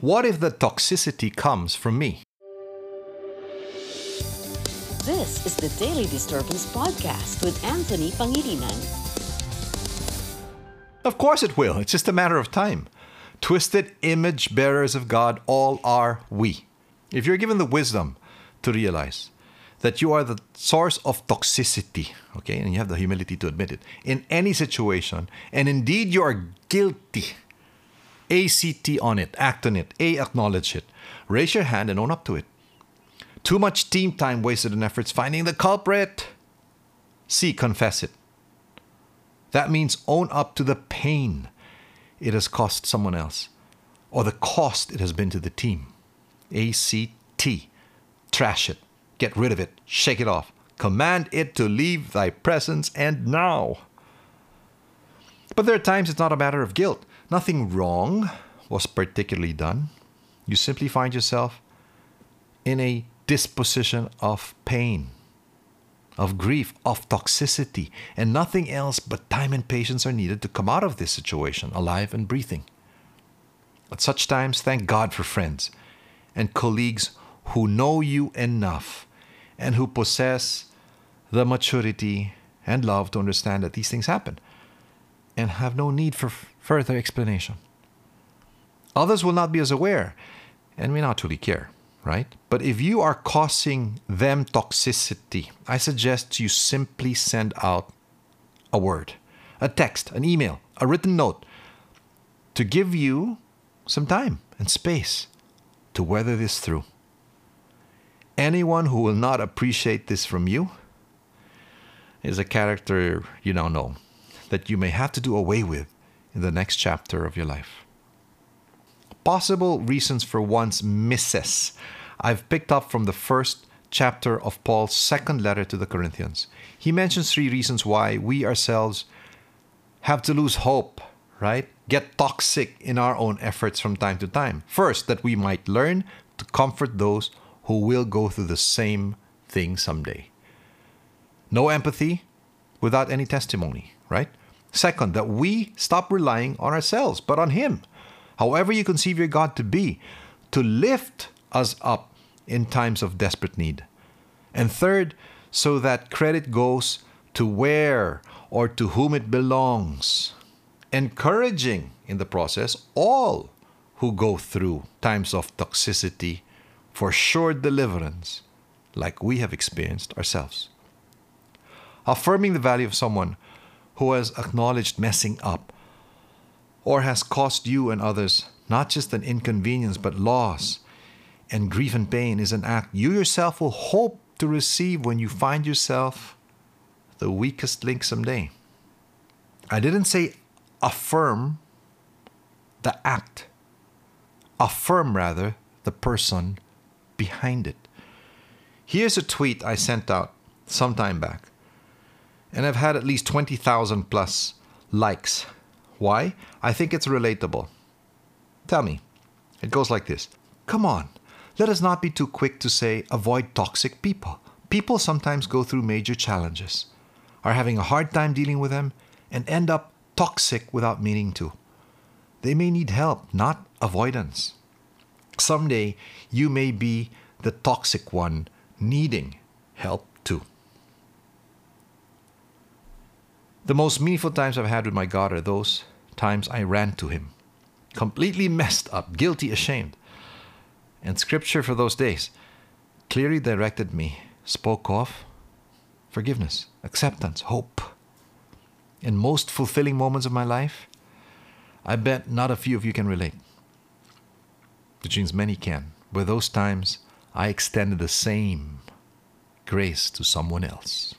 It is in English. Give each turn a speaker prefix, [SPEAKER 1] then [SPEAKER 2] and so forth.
[SPEAKER 1] What if the toxicity comes from me?
[SPEAKER 2] This is the Daily Disturbance Podcast with Anthony Pangilinan.
[SPEAKER 1] Of course it will. It's just a matter of time. Twisted image bearers of God, all are we. If you're given the wisdom to realize that you are the source of toxicity, okay, and you have the humility to admit it, in any situation, and indeed you are guilty, ACT on it, act on it, A, acknowledge it, raise your hand and own up to it. Too much team time wasted in efforts finding the culprit. C, confess it. That means own up to the pain it has cost someone else or the cost it has been to the team. ACT. Trash it. Get rid of it. Shake it off. Command it to leave thy presence and now. But there are times it's not a matter of guilt. Nothing wrong was particularly done. You simply find yourself in a disposition of pain, of grief, of toxicity, and nothing else but time and patience are needed to come out of this situation alive and breathing. At such times, thank God for friends and colleagues who know you enough and who possess the maturity and love to understand that these things happen and have no need for further explanation. Others will not be as aware and may not truly care, right? But if you are causing them toxicity, I suggest you simply send out a word, a text, an email, a written note to give you some time and space to weather this through. Anyone who will not appreciate this from you is a character you now know that you may have to do away with in the next chapter of your life. Possible reasons for one's misses I've picked up from the first chapter of Paul's second letter to the Corinthians. He mentions three reasons why we ourselves have to lose hope, right? Get toxic in our own efforts from time to time. First, that we might learn to comfort those who will go through the same thing someday. No empathy without any testimony, right? Second, that we stop relying on ourselves, but on Him. However, you conceive your God to be, to lift us up in times of desperate need. And third, so that credit goes to where or to whom it belongs, encouraging in the process all who go through times of toxicity for sure deliverance, like we have experienced ourselves. Affirming the value of someone who has acknowledged messing up or has caused you and others not just an inconvenience but loss and grief and pain is an act you yourself will hope to receive when you find yourself the weakest link someday. I didn't say affirm the act, affirm rather the person behind it. Here's a tweet I sent out some time back, and I've had at least 20,000 plus likes. Why? I think it's relatable. Tell me. It goes like this Come on, let us not be too quick to say avoid toxic people. People sometimes go through major challenges, are having a hard time dealing with them, and end up toxic without meaning to. They may need help, not avoidance. Someday you may be the toxic one needing help too. The most meaningful times I've had with my God are those times I ran to Him, completely messed up, guilty, ashamed. And scripture for those days clearly directed me, spoke of forgiveness, acceptance, hope. In most fulfilling moments of my life, I bet not a few of you can relate. Which means many can. Were those times I extended the same grace to someone else.